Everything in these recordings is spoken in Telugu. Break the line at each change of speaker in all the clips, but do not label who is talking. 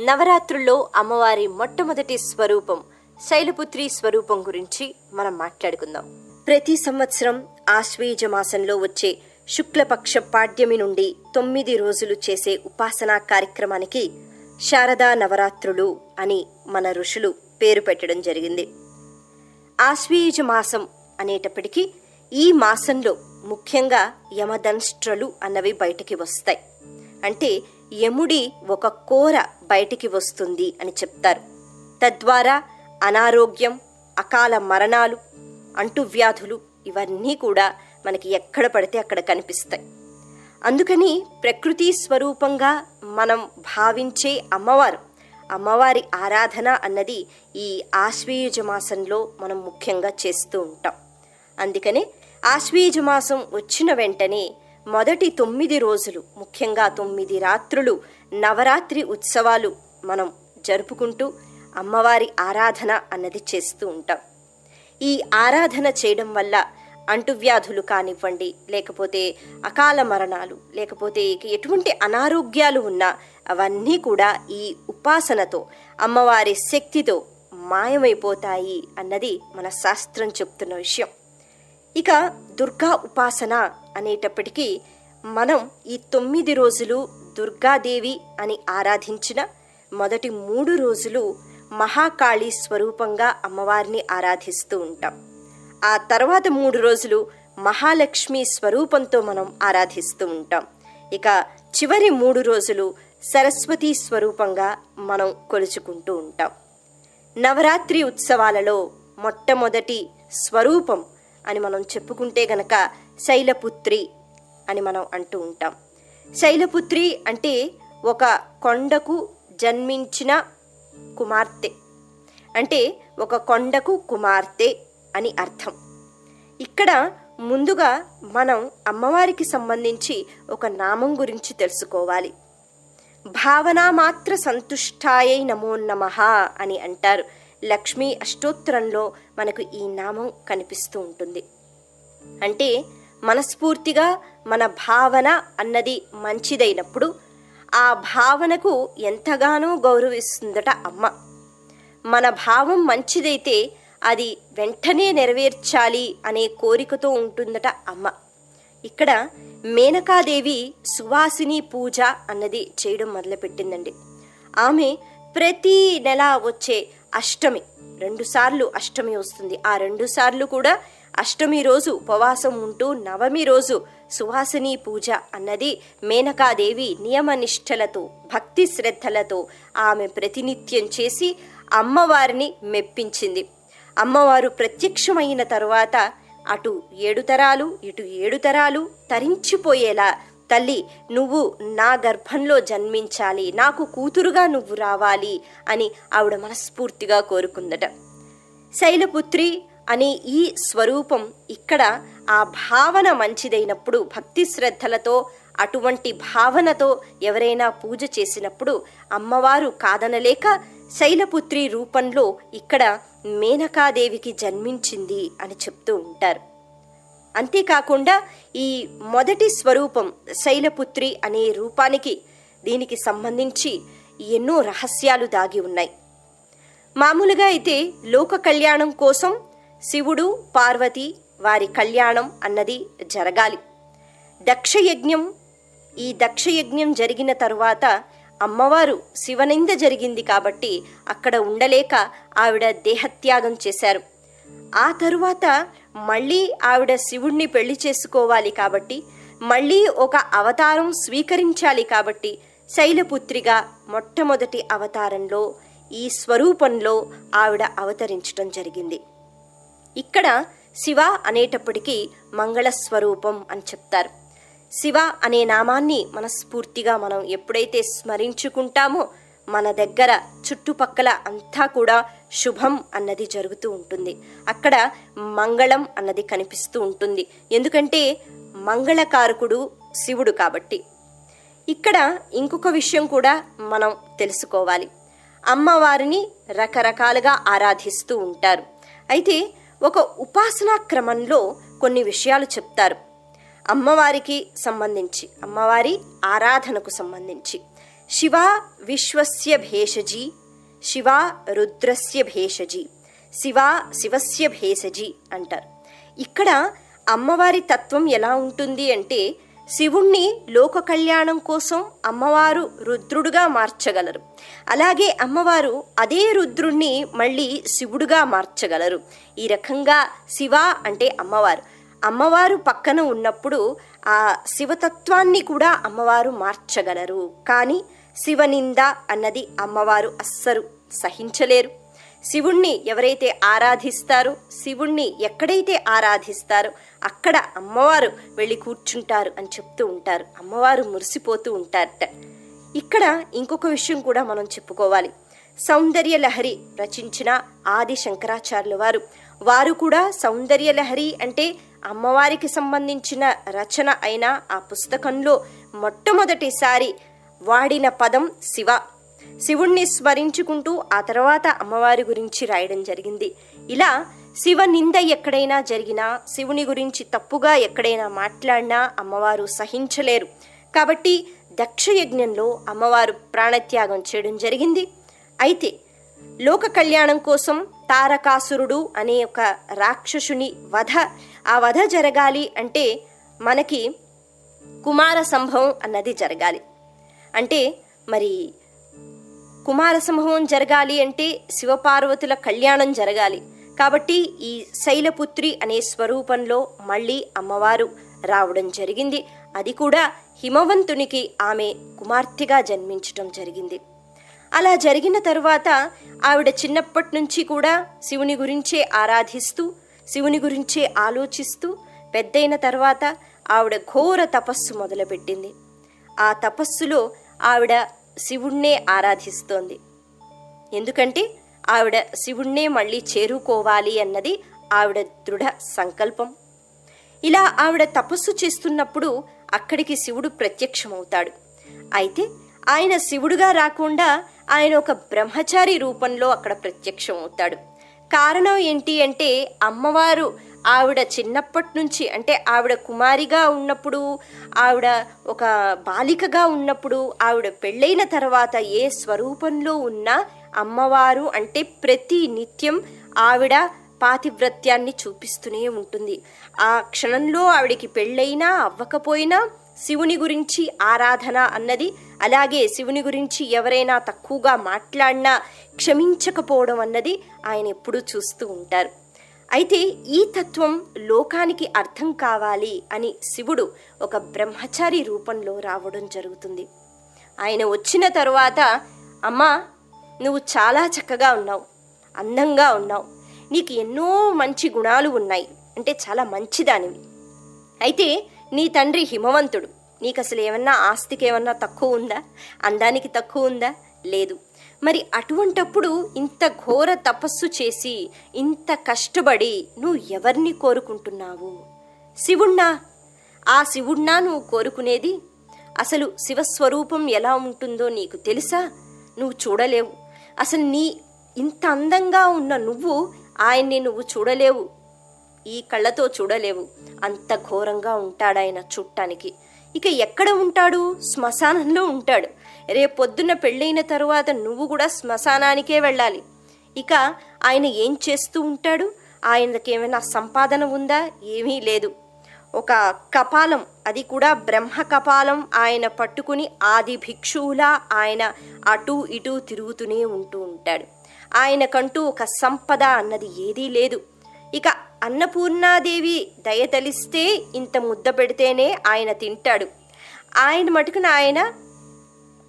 నవరాత్రుల్లో అమ్మవారి మొట్టమొదటి స్వరూపం శైలపుత్రి స్వరూపం గురించి మనం మాట్లాడుకుందాం. ప్రతి సంవత్సరం ఆశ్వేజ మాసంలో వచ్చే శుక్లపక్ష పాడ్యమి నుండి తొమ్మిది రోజులు చేసే ఉపాసనా కార్యక్రమానికి శారదా నవరాత్రులు అని మన ఋషులు పేరు పెట్టడం జరిగింది. ఆశ్వీజ మాసం అనేటప్పటికీ ఈ మాసంలో ముఖ్యంగా యమదంష్ట్రలు అన్నవి బయటికి వస్తాయి. అంటే యముడి ఒక కోర బయటికి వస్తుంది అని చెప్తారు. తద్వారా అనారోగ్యం అకాల మరణాలు అంటువ్యాధులు ఇవన్నీ కూడా మనకి ఎక్కడ పడితే అక్కడ కనిపిస్తాయి. అందుకని ప్రకృతి స్వరూపంగా మనం భావించే అమ్మవారు అమ్మవారి ఆరాధన అన్నది ఈ ఆశ్వీయుజ మాసంలో మనం ముఖ్యంగా చేస్తూ ఉంటాం. అందుకనే ఆశ్వీయుజ మాసం వచ్చిన వెంటనే మొదటి తొమ్మిది రోజులు ముఖ్యంగా తొమ్మిది రాత్రులు నవరాత్రి ఉత్సవాలు మనం జరుపుకుంటూ అమ్మవారి ఆరాధన అన్నది చేస్తూ ఉంటాం. ఈ ఆరాధన చేయడం వల్ల అంటువ్యాధులు కానివ్వండి లేకపోతే అకాల మరణాలు లేకపోతే ఇక ఎటువంటి అనారోగ్యాలు ఉన్నా అవన్నీ కూడా ఈ ఉపాసనతో అమ్మవారి శక్తితో మాయమైపోతాయి అన్నది మన శాస్త్రం చెప్తున్న విషయం. ఇక దుర్గా ఉపాసన అనేటప్పటికీ మనం ఈ తొమ్మిది రోజులు దుర్గాదేవి అని ఆరాధించిన మొదటి మూడు రోజులు మహాకాళి స్వరూపంగా అమ్మవారిని ఆరాధిస్తూ ఉంటాం. ఆ తర్వాత మూడు రోజులు మహాలక్ష్మి స్వరూపంతో మనం ఆరాధిస్తూ ఉంటాం. ఇక చివరి మూడు రోజులు సరస్వతి స్వరూపంగా మనం కొలుచుకుంటూ ఉంటాం. నవరాత్రి ఉత్సవాలలో మొట్టమొదటి స్వరూపం అని మనం చెప్పుకుంటే గనక శైలపుత్రి అని మనం అంటూ ఉంటాం. శైలపుత్రి అంటే ఒక కొండకు జన్మించిన కుమార్తె. అంటే ఒక కొండకు కుమార్తె అని అర్థం. ఇక్కడ ముందుగా మనం అమ్మవారికి సంబంధించి ఒక నామం గురించి తెలుసుకోవాలి. భావనామాత్ర సంతుష్టాయై నమో నమః అని అంటారు. లక్ష్మీ అష్టోత్తరంలో మనకు ఈ నామం కనిపిస్తూ ఉంటుంది. అంటే మనస్ఫూర్తిగా మన భావన అన్నది మంచిదైనప్పుడు ఆ భావనకు ఎంతగానో గౌరవిస్తుందట అమ్మ. మన భావం మంచిదైతే అది వెంటనే నెరవేర్చాలి అనే కోరికతో ఉంటుందట అమ్మ. ఇక్కడ మేనకాదేవి సువాసిని పూజ అన్నది చేయడం మొదలుపెట్టిందండి. ఆమె ప్రతి నెల వచ్చే అష్టమి రెండుసార్లు అష్టమి వస్తుంది. ఆ రెండుసార్లు కూడా అష్టమి రోజు ఉపవాసం ఉంటూ నవమి రోజు సువాసిని పూజ అన్నది మేనకాదేవి నియమనిష్టలతో భక్తి శ్రద్ధలతో ఆమె ప్రతినిత్యం చేసి అమ్మవారిని మెప్పించింది. అమ్మవారు ప్రత్యక్షమైన తరువాత అటు ఏడు తరాలు ఇటు ఏడు తరాలు తరించిపోయేలా తల్లి నువ్వు నా గర్భంలో జన్మించాలి నాకు కూతురుగా నువ్వు రావాలి అని ఆవిడ మనస్ఫూర్తిగా కోరుకుందట. శైలపుత్రి అనే ఈ స్వరూపం ఇక్కడ ఆ భావన మంచిదైనప్పుడు భక్తి శ్రద్ధలతో అటువంటి భావనతో ఎవరైనా పూజ చేసినప్పుడు అమ్మవారు కాదనలేక శైలపుత్రి రూపంలో ఇక్కడ మేనకాదేవికి జన్మించింది అని చెప్తూ ఉంటారు. అంతేకాకుండా ఈ మొదటి స్వరూపం శైలపుత్రి అనే రూపానికి దీనికి సంబంధించి ఎన్నో రహస్యాలు దాగి ఉన్నాయి. మామూలుగా అయితే లోక కళ్యాణం కోసం శివుడు పార్వతి వారి కళ్యాణం అన్నది జరగాలి. దక్షయజ్ఞం ఈ దక్షయజ్ఞం జరిగిన తరువాత అమ్మవారు శివనింద జరిగింది కాబట్టి అక్కడ ఉండలేక ఆవిడ దేహత్యాగం చేశారు. ఆ తరువాత మళ్ళీ ఆవిడ శివుణ్ణి పెళ్ళి చేసుకోవాలి కాబట్టి మళ్ళీ ఒక అవతారం స్వీకరించాలి కాబట్టి శైలపుత్రిగా మొట్టమొదటి అవతారంలో ఈ స్వరూపంలో ఆవిడ అవతరించడం జరిగింది. ఇక్కడ శివ అనేటప్పటికీ మంగళ స్వరూపం అని చెప్తారు. శివ అనే నామాన్ని మనస్ఫూర్తిగా మనం ఎప్పుడైతే స్మరించుకుంటామో మన దగ్గర చుట్టుపక్కల అంతా కూడా శుభం అన్నది జరుగుతూ ఉంటుంది. అక్కడ మంగళం అన్నది కనిపిస్తూ ఉంటుంది. ఎందుకంటే మంగళకారకుడు శివుడు కాబట్టి. ఇక్కడ ఇంకొక విషయం కూడా మనం తెలుసుకోవాలి. అమ్మవారిని రకరకాలుగా ఆరాధిస్తూ ఉంటారు. అయితే ఒక ఉపాసనా క్రమంలో కొన్ని విషయాలు చెప్తారు. అమ్మవారికి సంబంధించి అమ్మవారి ఆరాధనకు సంబంధించి. శివ విశ్వస్య భేషజీ శివ రుద్రస్య భేషజీ శివ శివస్య భేషజీ అంటారు. ఇక్కడ అమ్మవారి తత్వం ఎలా ఉంటుంది అంటే శివుణ్ణి లోక కళ్యాణం కోసం అమ్మవారు రుద్రుడుగా మార్చగలరు. అలాగే అమ్మవారు అదే రుద్రుణ్ణి మళ్ళీ శివుడుగా మార్చగలరు. ఈ రకంగా శివ అంటే అమ్మవారు. అమ్మవారు పక్కన ఉన్నప్పుడు ఆ శివతత్వాన్ని కూడా అమ్మవారు మార్చగలరు. కానీ శివనింద అన్నది అమ్మవారు అస్సలు సహించలేరు. శివుణ్ణి ఎవరైతే ఆరాధిస్తారో శివుణ్ణి ఎక్కడైతే ఆరాధిస్తారో అక్కడ అమ్మవారు వెళ్ళి కూర్చుంటారు అని చెప్తూ ఉంటారు. అమ్మవారు మురిసిపోతూ ఉంటారట. ఇక్కడ ఇంకొక విషయం కూడా మనం చెప్పుకోవాలి. సౌందర్య లహరి రచించిన ఆది శంకరాచార్యుల వారు. వారు కూడా సౌందర్య లహరి అంటే అమ్మవారికి సంబంధించిన రచన అయిన ఆ పుస్తకంలో మొట్టమొదటిసారి వాడిన పదం శివ. శివుణ్ణి స్మరించుకుంటూ ఆ తర్వాత అమ్మవారి గురించి రాయడం జరిగింది. ఇలా శివ నింద ఎక్కడైనా జరిగినా శివుని గురించి తప్పుగా ఎక్కడైనా మాట్లాడినా అమ్మవారు సహించలేరు. కాబట్టి దక్షయజ్ఞంలో అమ్మవారు ప్రాణత్యాగం చేయడం జరిగింది. అయితే లోక కళ్యాణం కోసం తారకాసురుడు అనే ఒక రాక్షసుని వధ ఆ వధ జరగాలి అంటే మనకి కుమార సంభవం అన్నది జరగాలి. అంటే మరి కుమారసంభవం జరగాలి అంటే శివపార్వతుల కళ్యాణం జరగాలి. కాబట్టి ఈ శైలపుత్రి అనే స్వరూపంలో మళ్ళీ అమ్మవారు రావడం జరిగింది. అది కూడా హిమవంతునికి ఆమె కుమార్తెగా జన్మించటం జరిగింది. అలా జరిగిన తరువాత ఆవిడ చిన్నప్పటి నుంచి కూడా శివుని గురించే ఆరాధిస్తూ శివుని గురించే ఆలోచిస్తూ పెద్దయిన తర్వాత ఆవిడ ఘోర తపస్సు మొదలుపెట్టింది. ఆ తపస్సులో ఆవిడ శివుణ్ణే ఆరాధిస్తోంది. ఎందుకంటే ఆవిడ శివుణ్ణే మళ్ళీ చేరుకోవాలి అన్నది ఆవిడ దృఢ సంకల్పం. ఇలా ఆవిడ తపస్సు చేస్తున్నప్పుడు అక్కడికి శివుడు ప్రత్యక్షమవుతాడు. అయితే ఆయన శివుడుగా రాకుండా ఆయన ఒక బ్రహ్మచారి రూపంలో అక్కడ ప్రత్యక్షమవుతాడు. కారణం ఏంటి అంటే అమ్మవారు ఆవిడ చిన్నప్పటి నుంచి అంటే ఆవిడ కుమారిగా ఉన్నప్పుడు ఆవిడ ఒక బాలికగా ఉన్నప్పుడు ఆవిడ పెళ్ళైన తర్వాత ఏ స్వరూపంలో ఉన్నా అమ్మవారు అంటే ప్రతి నిత్యం ఆవిడ పాతివ్రత్యాన్ని చూపిస్తూనే ఉంటుంది. ఆ క్షణంలో ఆవిడికి పెళ్ళైనా అవ్వకపోయినా శివుని గురించి ఆరాధన అన్నది. అలాగే శివుని గురించి ఎవరైనా తక్కువగా మాట్లాడినా క్షమించకపోవడం అన్నది ఆయన ఎప్పుడూ చూస్తూ ఉంటారు. అయితే ఈ తత్వం లోకానికి అర్థం కావాలి అని శివుడు ఒక బ్రహ్మచారి రూపంలో రావడం జరుగుతుంది. ఆయన వచ్చిన తరువాత అమ్మా నువ్వు చాలా చక్కగా ఉన్నావు అందంగా ఉన్నావు నీకు ఎన్నో మంచి గుణాలు ఉన్నాయి అంటే చాలా మంచిదానివి. అయితే నీ తండ్రి హిమవంతుడు. నీకు అసలు ఏమన్నా ఆస్తికి ఏమన్నా తక్కువ ఉందా అందానికి తక్కువ ఉందా లేదు. మరి అటువంటప్పుడు ఇంత ఘోర తపస్సు చేసి ఇంత కష్టపడి నువ్వు ఎవరిని కోరుకుంటున్నావు? శివుణ్ణా? ఆ శివుణ్ణా నువ్వు కోరుకునేది? అసలు శివస్వరూపం ఎలా ఉంటుందో నీకు తెలుసా? నువ్వు చూడలేవు. అసలు నీ ఇంత అందంగా ఉన్న నువ్వు ఆయన్ని నువ్వు చూడలేవు. ఈ కళ్ళతో చూడలేవు. అంత ఘోరంగా ఉంటాడాయన చూడటానికి ఇక ఎక్కడ ఉంటాడు? శ్మశానంలో ఉంటాడు. రేపొద్దున పెళ్ళైన తరువాత నువ్వు కూడా శ్మశానానికే వెళ్ళాలి. ఇక ఆయన ఏం చేస్తూ ఉంటాడు? ఆయనకి ఏమైనా సంపాదన ఉందా? ఏమీ లేదు. ఒక కపాలం అది కూడా బ్రహ్మ కపాలం ఆయన పట్టుకుని ఆది భిక్షువులా ఆయన అటు ఇటు తిరుగుతూనే ఉంటూ ఉంటాడు. ఆయనకంటూ ఒక సంపద అన్నది ఏదీ లేదు. ఇక అన్నపూర్ణాదేవి దయతలిస్తే ఇంత ముద్ద పెడితేనే ఆయన తింటాడు. ఆయన మటుకున ఆయన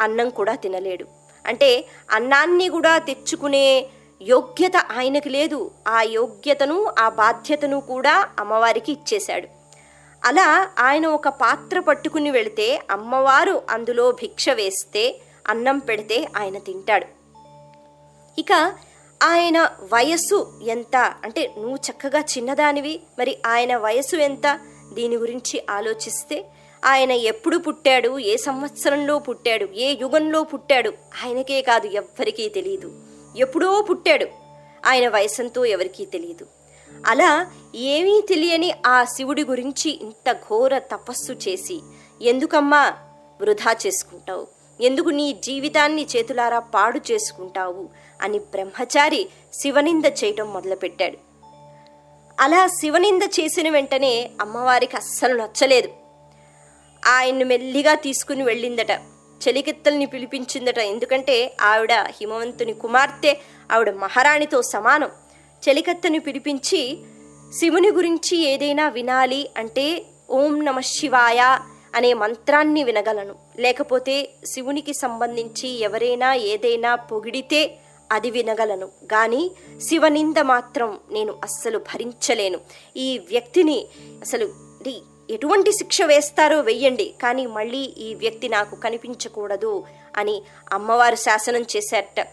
అన్నం కూడా తినలేడు. అంటే అన్నాన్ని కూడా తెచ్చుకునే యోగ్యత ఆయనకి లేదు. ఆ యోగ్యతను ఆ బాధ్యతను కూడా అమ్మవారికి ఇచ్చేశాడు. అలా ఆయన ఒక పాత్ర పట్టుకుని వెళితే అమ్మవారు అందులో భిక్ష వేస్తే అన్నం పెడితే ఆయన తింటాడు. ఇక ఆయన వయస్సు ఎంత? అంటే నువ్వు చక్కగా చిన్నదానివి మరి ఆయన వయసు ఎంత? దీని గురించి ఆలోచిస్తే ఆయన ఎప్పుడు పుట్టాడు? ఏ సంవత్సరంలో పుట్టాడు? ఏ యుగంలో పుట్టాడు? ఆయనకే కాదు ఎవ్వరికీ తెలియదు ఎప్పుడో పుట్టాడు. ఆయన వయసంతో ఎవరికీ తెలియదు అలా ఏమీ తెలియని ఆ శివుడి గురించి ఇంత ఘోర తపస్సు చేసి ఎందుకమ్మా వృధా చేసుకుంటావు? ఎందుకు నీ జీవితాన్ని చేతులారా పాడు చేసుకుంటావు? అని బ్రహ్మచారి శివనింద చేయటం మొదలుపెట్టాడు. అలా శివనింద చేసిన వెంటనే అమ్మవారికి అస్సలు నచ్చలేదు. ఆయన్ను మెల్లిగా తీసుకుని వెళ్ళిందట చెలికెత్తల్ని పిలిపించిందట. ఎందుకంటే ఆవిడ హిమవంతుని కుమార్తె ఆవిడ మహారాణితో సమానం. చెలికత్తని పిలిపించి శివుని గురించి ఏదైనా వినాలి అంటే ఓం నమ శివాయ అనే మంత్రాన్ని వినగలను. లేకపోతే శివునికి సంబంధించి ఎవరైనా ఏదైనా పొగిడితే అది వినగలను. కానీ శివనింద మాత్రం నేను అస్సలు భరించలేను. ఈ వ్యక్తిని అసలు ఎటువంటి శిక్ష వేస్తారో వెయ్యండి కానీ మళ్ళీ ఈ వ్యక్తి నాకు కనిపించకూడదు అని అమ్మవారు శాసనం చేశారట.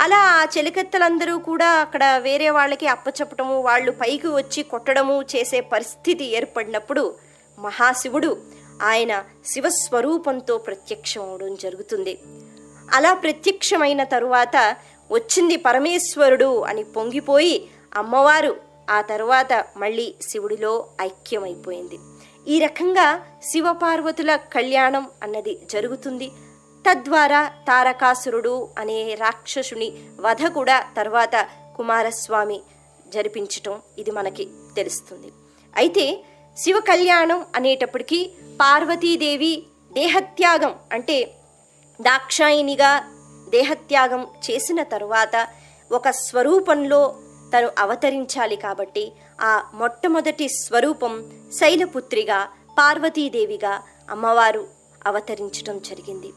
అలా ఆ చెలికత్తలందరూ కూడా అక్కడ వేరే వాళ్ళకి అప్పచెప్పటము వాళ్ళు పైకి వచ్చి కొట్టడము చేసే పరిస్థితి ఏర్పడినప్పుడు మహాశివుడు ఆయన శివస్వరూపంతో ప్రత్యక్షం అవడం జరుగుతుంది. అలా ప్రత్యక్షమైన తరువాత వచ్చింది పరమేశ్వరుడు అని పొంగిపోయి అమ్మవారు ఆ తర్వాత మళ్ళీ శివుడిలో ఐక్యమైపోయింది. ఈ రకంగా శివపార్వతుల కళ్యాణం అన్నది జరుగుతుంది. తద్వారా తారకాసురుడు అనే రాక్షసుని వధ కూడా తర్వాత కుమారస్వామి జరిపించటం ఇది మనకి తెలుస్తుంది. అయితే శివ కళ్యాణం అనేటప్పటికీ పార్వతీదేవి దేహత్యాగం అంటే దాక్షాయినిగా దేహత్యాగం చేసిన తరువాత ఒక స్వరూపంలో తను అవతరించాలి కాబట్టి ఆ మొట్టమొదటి స్వరూపం శైలపుత్రిగా పార్వతీదేవిగా అమ్మవారు అవతరించడం జరిగింది.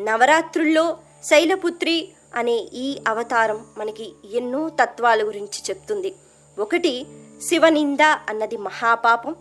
నవరాత్రుల్లో శైలపుత్రి అనే ఈ అవతారం మనకి ఎన్నో తత్వాల గురించి చెప్తుంది. ఒకటి శివనింద అన్నది మహాపాపం.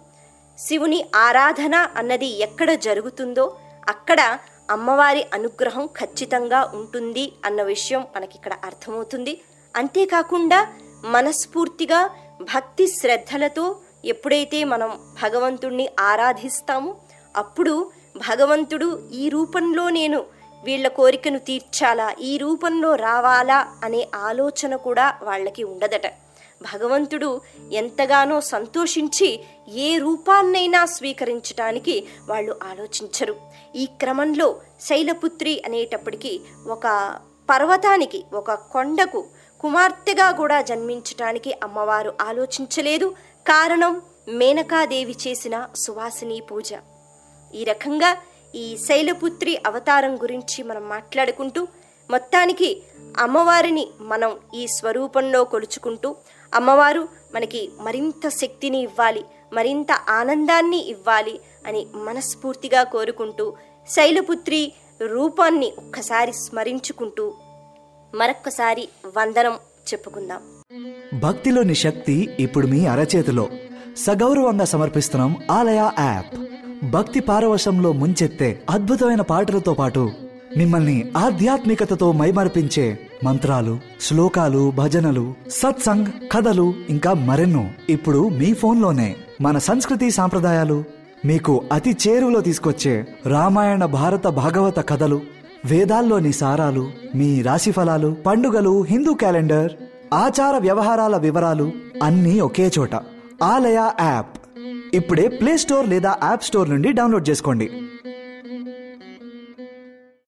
శివుని ఆరాధన అన్నది ఎక్కడ జరుగుతుందో అక్కడ అమ్మవారి అనుగ్రహం ఖచ్చితంగా ఉంటుంది అన్న విషయం మనకిక్కడ అర్థమవుతుంది. అంతేకాకుండా మనస్ఫూర్తిగా భక్తి శ్రద్ధలతో ఎప్పుడైతే మనం భగవంతుణ్ణి ఆరాధిస్తామో అప్పుడు భగవంతుడు ఈ రూపంలో నేను వీళ్ళ కోరికను తీర్చాలా ఈ రూపంలో రావాలా అనే ఆలోచన కూడా వాళ్ళకి ఉండదట. భగవంతుడు ఎంతగానో సంతోషించి ఏ రూపాన్నైనా స్వీకరించటానికి వాళ్ళు ఆలోచించరు. ఈ క్రమంలో శైలపుత్రి అనేటప్పటికీ ఒక పర్వతానికి ఒక కొండకు కుమార్తెగా కూడా జన్మించటానికి అమ్మవారు ఆలోచించలేదు. కారణం మేనకాదేవి చేసిన సువాసిని పూజ. ఈ రకంగా ఈ శైలపుత్రి అవతారం గురించి మనం మాట్లాడుకుంటూ మొత్తానికి అమ్మవారిని మనం ఈ స్వరూపంలో కొలుచుకుంటూ అమ్మవారు మనకి మరింత శక్తిని ఇవ్వాలి మరింత ఆనందాన్ని ఇవ్వాలి అని మనస్ఫూర్తిగా కోరుకుంటూ శైలపుత్రి రూపాన్ని ఒక్కసారి స్మరించుకుంటూ మరొక్కసారి వందనం చెప్పుకుందాం.
భక్తిలోని శక్తి ఇప్పుడు మీ అరచేతిలో. సగౌరవంగా సమర్పిస్తున్నాం ఆలయ యాప్. భక్తి పారవశంలో ముంచెత్తే అద్భుతమైన పాటలతో పాటు మిమ్మల్ని ఆధ్యాత్మికతతో మైమర్పించే మంత్రాలు శ్లోకాలు భజనలు సత్సంగ్ కథలు ఇంకా మరెన్నో ఇప్పుడు మీ ఫోన్లోనే. మన సంస్కృతి సాంప్రదాయాలు మీకు అతి చేరువలో తీసుకొచ్చే రామాయణ భారత భాగవత కథలు వేదాల్లోని సారాలు మీ రాశిఫలాలు పండుగలు హిందూ క్యాలెండర్ ఆచార వ్యవహారాల వివరాలు అన్నీ ఒకే చోట. ఆలయ యాప్. ఇప్పుడే ప్లే స్టోర్ లేదా యాప్ స్టోర్ నుండి డౌన్లోడ్ చేసుకోండి.